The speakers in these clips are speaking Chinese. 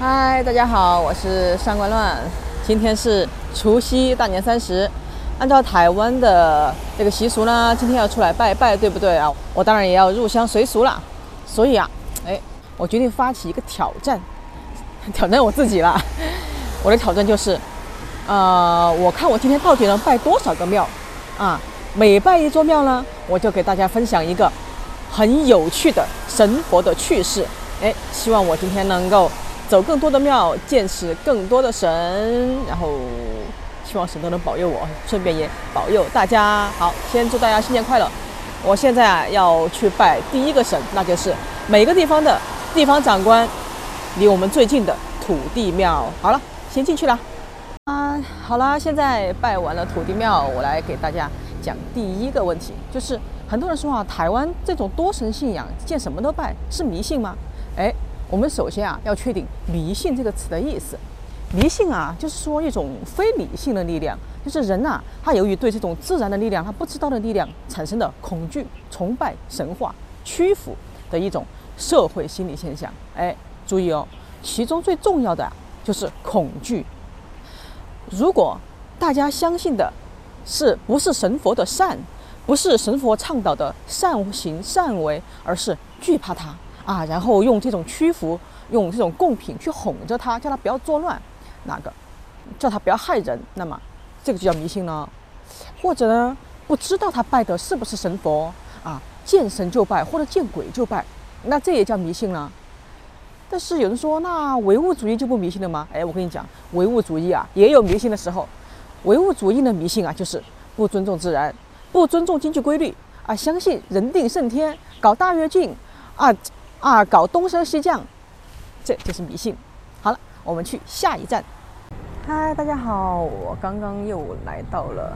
嗨，大家好，我是上官乱。今天是除夕，大年三十。按照台湾的这个习俗呢，今天要出来拜拜，对不对啊？我当然也要入乡随俗啦。所以啊，哎，我决定发起一个挑战，挑战我自己啦。我的挑战就是，呃，我看我今天到底能拜多少个庙啊？每拜一座庙呢，我就给大家分享一个很有趣的神佛的趣事。哎，希望我今天能够走更多的庙，见识更多的神，然后。希望神都能保佑我，顺便也保佑大家。好，先祝大家新年快乐。我现在啊要去拜第一个神，那就是每个地方的地方长官，离我们最近的土地庙。好了，先进去了。啊，好啦，现在拜完了土地庙，我来给大家讲第一个问题，就是很多人说啊，台湾这种多神信仰，见什么都拜，是迷信吗？哎，我们首先啊要确定“迷信”这个词的意思。迷信啊，就是说一种非理性的力量，就是人呐、他由于对这种自然的力量，他不知道的力量产生的恐惧、崇拜、神话、屈服的一种社会心理现象。哎，注意哦，其中最重要的就是恐惧。如果大家相信的是不是神佛的善，不是神佛倡导的善行善为，而是惧怕他啊，然后用这种屈服、用这种贡品去哄着他，叫他不要作乱。哪个叫他不要害人？那么这个就叫迷信了。或者呢，不知道他拜的是不是神佛啊？见神就拜，或者见鬼就拜，那这也叫迷信了。但是有人说，那唯物主义就不迷信了吗？哎，我跟你讲，唯物主义啊也有迷信的时候。唯物主义的迷信啊，就是不尊重自然，不尊重经济规律啊，相信人定胜天，搞大跃进啊啊，搞东升西降，这就是迷信。好了，我们去下一站。嗨，大家好，我刚刚又来到了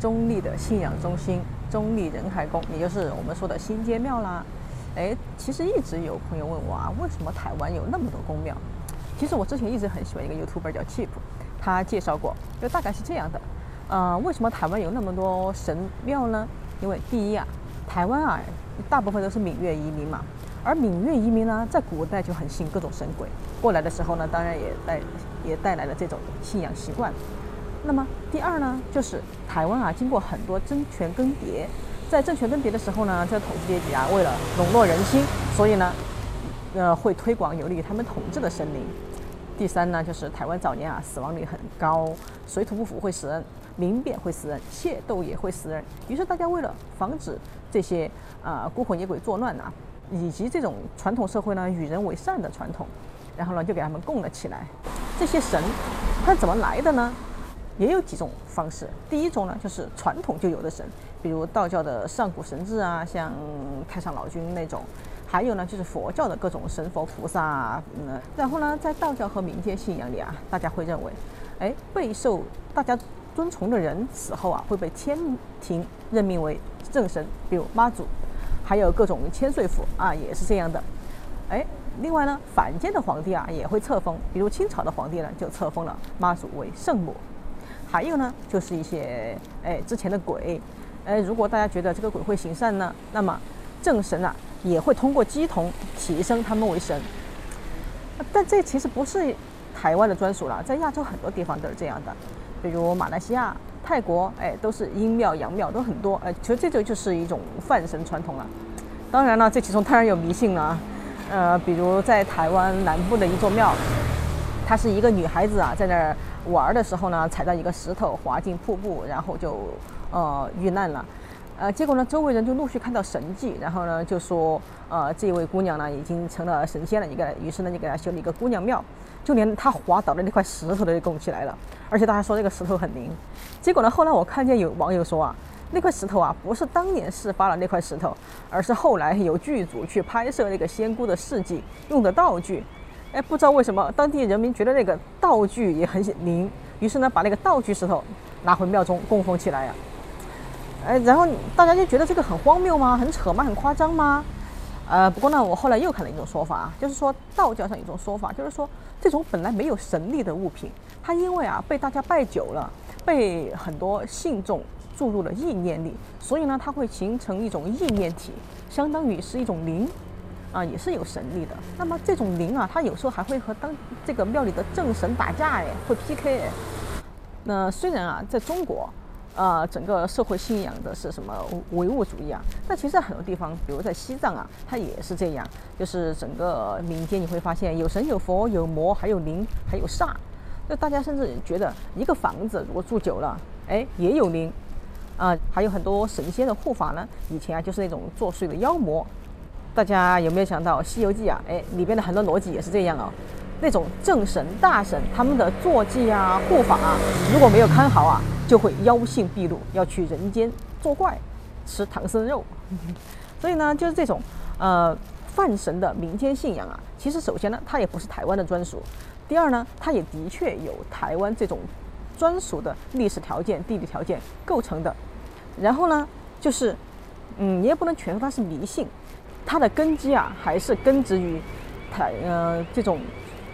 中立的信仰中心——中立仁海宫，也就是我们说的新街庙啦。哎，其实一直有朋友问我啊，为什么台湾有那么多宫庙？其实我之前一直很喜欢一个 YouTuber 叫 Cheap，他介绍过，就大概是这样的。呃，为什么台湾有那么多神庙呢？因为第一啊，台湾啊，大部分都是闽粤移民嘛。而闽粤移民呢，在古代就很信各种神鬼，过来的时候呢，当然也带也带来了这种信仰习惯。那么第二呢，就是台湾啊，经过很多政权更迭，在政权更迭的时候呢，这统治阶级啊，为了笼络人心，所以呢，呃，会推广有利于他们统治的神灵。第三呢，就是台湾早年啊，死亡率很高，水土不服会死人，民变会死人，械斗也会死人。于是大家为了防止这些啊、孤魂野鬼作乱呐、啊。以及这种传统社会呢，与人为善的传统，然后呢，就给他们供了起来。这些神，它是怎么来的呢？也有几种方式。第一种呢，就是传统就有的神，比如道教的上古神祇啊，像太上老君那种；还有呢，就是佛教的各种神佛菩萨啊。嗯，然后呢，在道教和民间信仰里啊，大家会认为，哎，备受大家尊崇的人死后啊，会被天庭任命为正神，比如妈祖。还有各种千岁府啊，也是这样的。哎，另外呢，反间的皇帝啊也会册封，比如清朝的皇帝呢就册封了妈祖为圣母。还有呢，就是一些哎之前的鬼，哎，如果大家觉得这个鬼会行善呢，那么正神啊也会通过乩童提升他们为神。但这其实不是台湾的专属了，在亚洲很多地方都是这样的，比如马来西亚。泰国哎，都是阴庙阳庙都很多哎，其实这就就是一种泛神传统了。当然了，这其中当然有迷信了，呃，比如在台湾南部的一座庙，它是一个女孩子啊，在那儿玩的时候呢，踩到一个石头滑进瀑布，然后就呃遇难了。呃，结果呢，周围人就陆续看到神迹，然后呢就说，呃，这位姑娘呢已经成了神仙了，一个，于是呢就给她修了一个姑娘庙。就连他滑倒的那块石头都给供起来了，而且大家说那个石头很灵。结果呢，后来我看见有网友说啊，那块石头啊不是当年事发的那块石头，而是后来有剧组去拍摄那个仙姑的事迹用的道具。哎，不知道为什么当地人民觉得那个道具也很灵，于是呢把那个道具石头拿回庙中供奉起来呀。哎，然后大家就觉得这个很荒谬吗？很扯吗？很夸张吗？呃，不过呢，我后来又看了一种说法啊，就是说道教上一种说法，就是说这种本来没有神力的物品，它因为啊被大家拜久了，被很多信众注入了意念力，所以呢，它会形成一种意念体，相当于是一种灵。啊，也是有神力的。那么这种灵啊，它有时候还会和当这个庙里的正神打架哎，会 PK 哎。那虽然啊，在中国，啊，整个社会信仰的是什么唯物主义啊，但其实很多地方，比如在西藏啊，它也是这样，就是整个民间你会发现有神有佛有魔，还有灵还有煞。就大家甚至觉得一个房子如果住久了，哎，也有灵啊，还有很多神仙的护法呢。以前啊，就是那种作祟的妖魔。大家有没有想到《西游记》啊？哎，里边的很多逻辑也是这样哦。那种正神大神他们的坐骑啊、护法啊，如果没有看好啊，就会妖性毕露，要去人间作怪，吃唐僧肉。所以呢，就是这种呃泛神的民间信仰啊，其实首先呢，它也不是台湾的专属。第二呢，它也的确有台湾这种专属的历史条件、地理条件构成的。然后呢，就是，嗯，你也不能全说它是迷信，它的根基啊，还是根植于台呃这种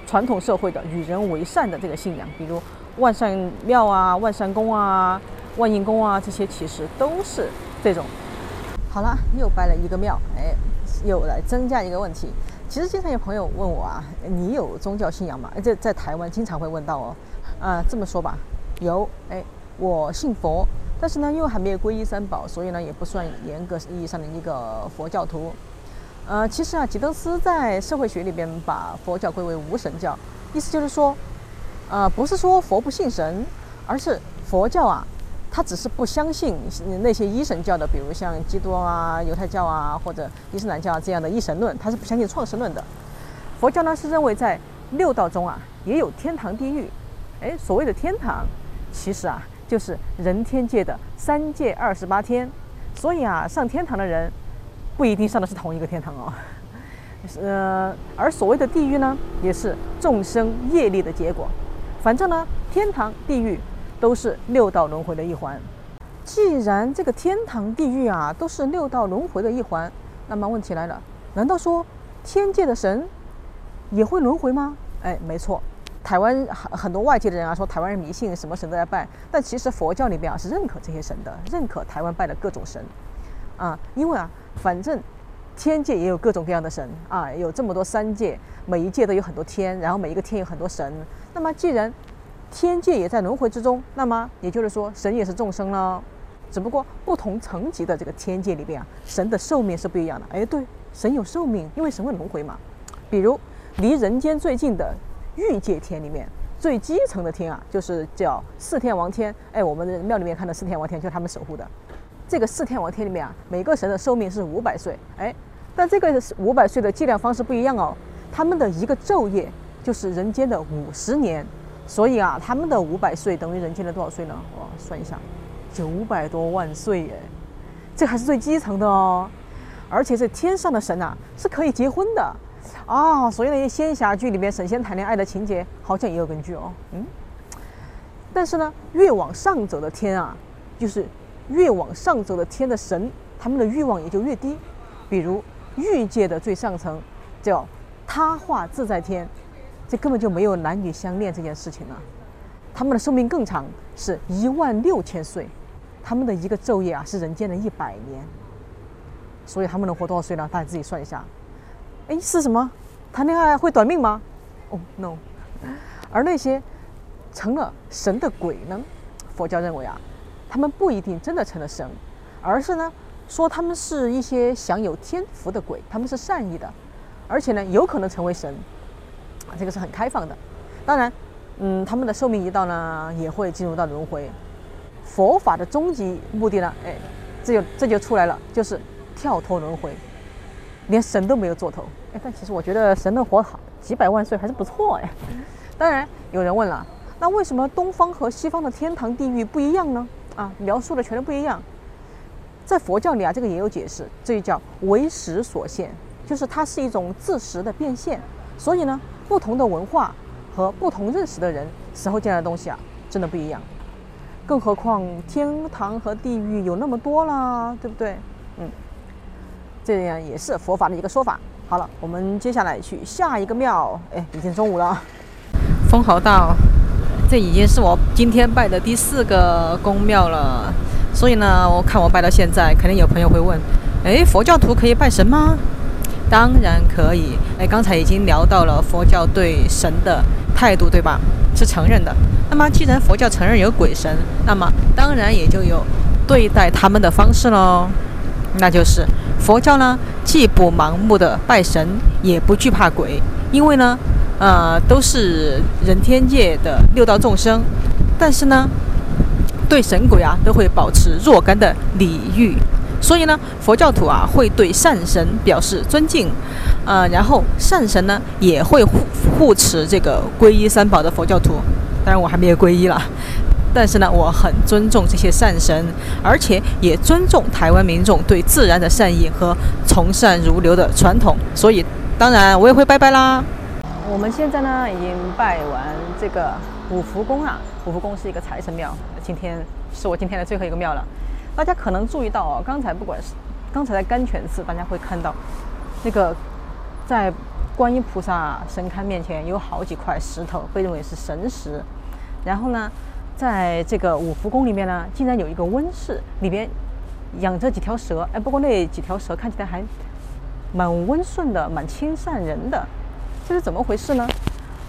传统社会的与人为善的这个信仰，比如万善庙啊、万善宫啊、万应宫啊，这些其实都是这种。好了，又拜了一个庙，哎，又来增加一个问题。其实经常有朋友问我啊，你有宗教信仰吗？这在台湾经常会问到哦。啊，这么说吧，有。哎，我信佛，但是呢，因为还没有皈依三宝，所以呢，也不算严格意义上的一个佛教徒。呃，其实啊，吉登斯在社会学里边把佛教归为无神教，意思就是说，呃，不是说佛不信神，而是佛教啊。他只是不相信那些一神教的，比如像基督啊、犹太教啊或者伊斯兰教这样的一神论，他是不相信创世论的。佛教呢是认为在六道中啊也有天堂地狱。哎，所谓的天堂，其实啊就是人天界的三界二十八天。所以啊，上天堂的人不一定上的是同一个天堂哦。呃，而所谓的地狱呢，也是众生业力的结果。反正呢，天堂、地狱。都是六道轮回的一环。既然这个天堂、地狱啊都是六道轮回的一环，那么问题来了：难道说天界的神也会轮回吗？哎，没错。台湾很很多外界的人啊说台湾人迷信，什么神都在拜，但其实佛教里边啊是认可这些神的，认可台湾拜的各种神啊，因为啊，反正天界也有各种各样的神啊，有这么多三界，每一界都有很多天，然后每一个天有很多神。那么既然天界也在轮回之中，那么也就是说，神也是众生了，只不过不同层级的这个天界里边啊，神的寿命是不一样的。哎，对，神有寿命，因为神会轮回嘛。比如离人间最近的欲界天里面，最基层的天啊，就是叫四天王天。哎，我们庙里面看的四天王天，就是他们守护的。这个四天王天里面啊，每个神的寿命是五百岁。哎，但这个五百岁的计量方式不一样哦，他们的一个昼夜就是人间的五十年。所以啊，他们的五百岁等于人间的多少岁呢？我算一下，九百多万岁耶！这还是最基层的哦。而且这天上的神啊，是可以结婚的啊。所以那些仙侠剧里面神仙谈恋爱的情节，好像也有根据哦。嗯。但是呢，越往上走的天啊，就是越往上走的天的神，他们的欲望也就越低。比如欲界的最上层叫他化自在天。这根本就没有男女相恋这件事情了，他们的寿命更长，是一万六千岁，他们的一个昼夜啊是人间的一百年，所以他们能活多少岁呢？大家自己算一下。哎，是什么？谈恋爱会短命吗？哦，no。而那些成了神的鬼呢？佛教认为啊，他们不一定真的成了神，而是呢说他们是一些享有天福的鬼，他们是善意的，而且呢有可能成为神。啊这个是很开放的，当然，嗯，他们的寿命一到呢，也会进入到轮回。佛法的终极目的呢，哎，这就这就出来了，就是跳脱轮回，连神都没有做头。哎，但其实我觉得神能活好几百万岁还是不错哎。当然，有人问了，那为什么东方和西方的天堂地狱不一样呢？啊，描述的全都不一样。在佛教里啊，这个也有解释，这就叫为时所现，就是它是一种自识的变现。所以呢。不同的文化和不同认识的人，死后见到的东西啊，真的不一样。更何况天堂和地狱有那么多啦，对不对？嗯，这样也是佛法的一个说法。好了，我们接下来去下一个庙。哎，已经中午了，封侯道，这已经是我今天拜的第四个宫庙了。所以呢，我看我拜到现在，肯定有朋友会问：哎，佛教徒可以拜神吗？当然可以。哎，刚才已经聊到了佛教对神的态度，对吧？是承认的。那么，既然佛教承认有鬼神，那么当然也就有对待他们的方式喽。那就是佛教呢，既不盲目的拜神，也不惧怕鬼，因为呢，呃，都是人天界的六道众生。但是呢，对神鬼啊，都会保持若干的礼遇。所以呢，佛教徒啊会对善神表示尊敬，呃，然后善神呢也会护护持这个皈依三宝的佛教徒。当然我还没有皈依啦，但是呢，我很尊重这些善神，而且也尊重台湾民众对自然的善意和从善如流的传统。所以，当然我也会拜拜啦。我们现在呢已经拜完这个五福宫了，五福宫是一个财神庙，今天是我今天的最后一个庙了。大家可能注意到哦，刚才不管是刚才在甘泉寺，大家会看到那个在观音菩萨神龛面前有好几块石头，被认为是神石。然后呢，在这个五福宫里面呢，竟然有一个温室，里边养着几条蛇。哎，不过那几条蛇看起来还蛮温顺的，蛮亲善人的。这是怎么回事呢？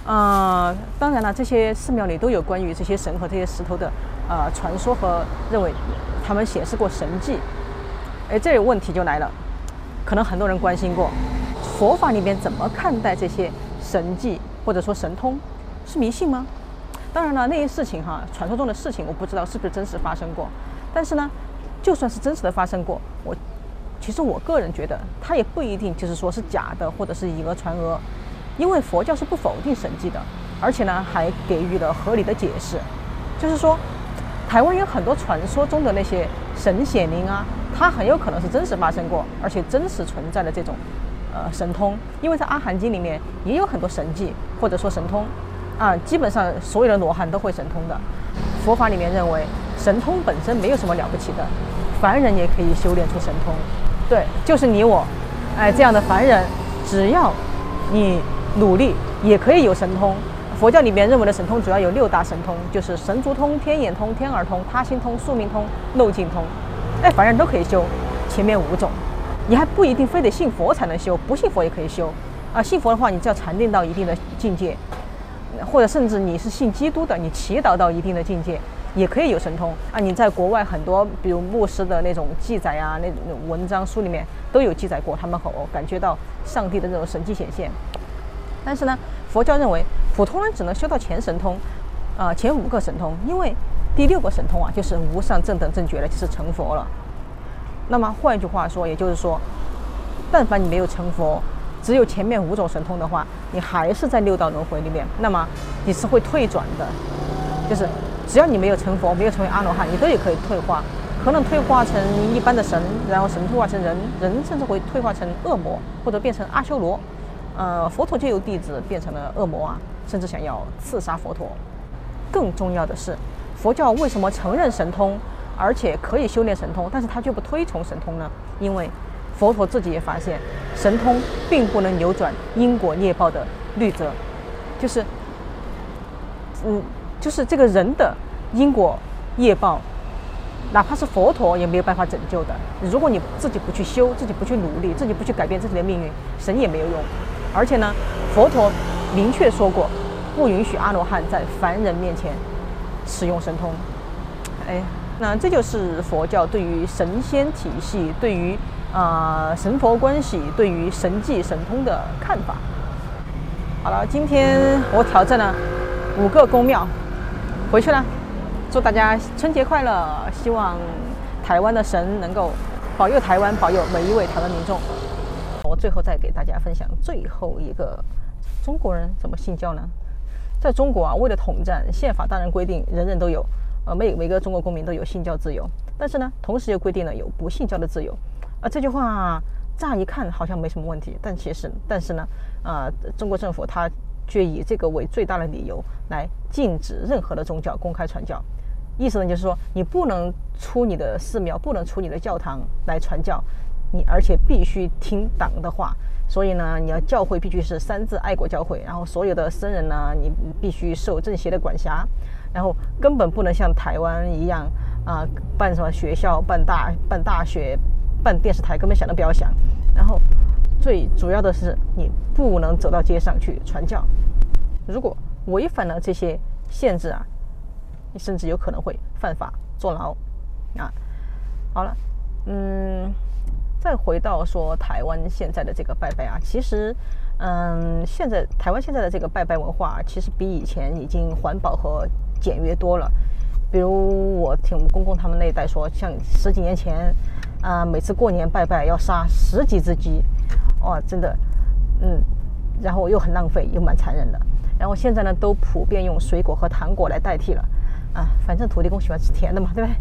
呃，当然了，这些寺庙里都有关于这些神和这些石头的呃传说和认为。他们显示过神迹，哎，这个问题就来了，可能很多人关心过，佛法里面怎么看待这些神迹或者说神通，是迷信吗？当然了，那些事情哈，传说中的事情，我不知道是不是真实发生过，但是呢，就算是真实的发生过，我其实我个人觉得，它也不一定就是说是假的或者是以讹传讹，因为佛教是不否定神迹的，而且呢，还给予了合理的解释，就是说。台湾有很多传说中的那些神显灵啊，它很有可能是真实发生过，而且真实存在的这种，呃，神通。因为在《阿含经》里面也有很多神迹或者说神通，啊，基本上所有的罗汉都会神通的。佛法里面认为神通本身没有什么了不起的，凡人也可以修炼出神通。对，就是你我，哎，这样的凡人，只要你努力，也可以有神通。佛教里面认为的神通主要有六大神通，就是神足通、天眼通、天耳通、他心通、宿命通、漏尽通。哎，凡人都可以修前面五种，你还不一定非得信佛才能修，不信佛也可以修。啊，信佛的话，你就要禅定到一定的境界，或者甚至你是信基督的，你祈祷到一定的境界，也可以有神通。啊，你在国外很多，比如牧师的那种记载啊，那种文章书里面都有记载过，他们和我感觉到上帝的那种神迹显现。但是呢，佛教认为。普通人只能修到前神通，啊、呃，前五个神通，因为第六个神通啊，就是无上正等正觉了，就是成佛了。那么换一句话说，也就是说，但凡你没有成佛，只有前面五种神通的话，你还是在六道轮回里面，那么你是会退转的。就是只要你没有成佛，没有成为阿罗汉，你都也可以退化，可能退化成一般的神，然后神退化成人，人甚至会退化成恶魔，或者变成阿修罗。呃，佛陀就有弟子变成了恶魔啊。甚至想要刺杀佛陀。更重要的是，佛教为什么承认神通，而且可以修炼神通，但是他却不推崇神通呢？因为佛陀自己也发现，神通并不能扭转因果业报的律则，就是，嗯，就是这个人的因果业报，哪怕是佛陀也没有办法拯救的。如果你自己不去修，自己不去努力，自己不去改变自己的命运，神也没有用。而且呢，佛陀。明确说过，不允许阿罗汉在凡人面前使用神通。哎，那这就是佛教对于神仙体系、对于啊、呃、神佛关系、对于神迹神通的看法。好了，今天我挑战了五个宫庙，回去了。祝大家春节快乐！希望台湾的神能够保佑台湾，保佑每一位台湾民众。我最后再给大家分享最后一个。中国人怎么信教呢？在中国啊，为了统战，宪法当然规定人人都有，呃，每每个中国公民都有信教自由。但是呢，同时又规定了有不信教的自由。啊，这句话乍一看好像没什么问题，但其实，但是呢，啊，中国政府他却以这个为最大的理由来禁止任何的宗教公开传教。意思呢，就是说你不能出你的寺庙，不能出你的教堂来传教，你而且必须听党的话。所以呢，你要教会必须是三自爱国教会，然后所有的僧人呢，你必须受政协的管辖，然后根本不能像台湾一样啊、办什么学校、办大、办大学、办电视台，根本想都不要想。然后最主要的是你不能走到街上去传教。如果违反了这些限制啊，你甚至有可能会犯法坐牢啊。好了，嗯，再回到说台湾现在的这个拜拜啊，其实，嗯，现在台湾现在的这个拜拜文化，其实比以前已经环保和简约多了。比如我听我们公公他们那一代说，像十几年前，啊，每次过年拜拜要杀十几只鸡，哦，真的，嗯，然后又很浪费，又蛮残忍的。然后现在呢，都普遍用水果和糖果来代替了，啊，反正土地公喜欢吃甜的嘛，对不对？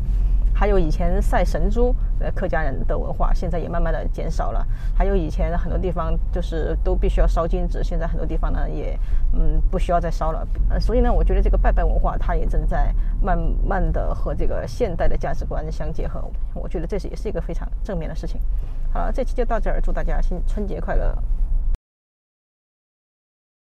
还有以前赛神猪，呃，客家人的文化现在也慢慢的减少了。还有以前很多地方就是都必须要烧金纸，现在很多地方呢也嗯不需要再烧了。呃，所以呢，我觉得这个拜拜文化它也正在慢慢的和这个现代的价值观相结合。我觉得这是也是一个非常正面的事情。好了，这期就到这儿，祝大家新春节快乐。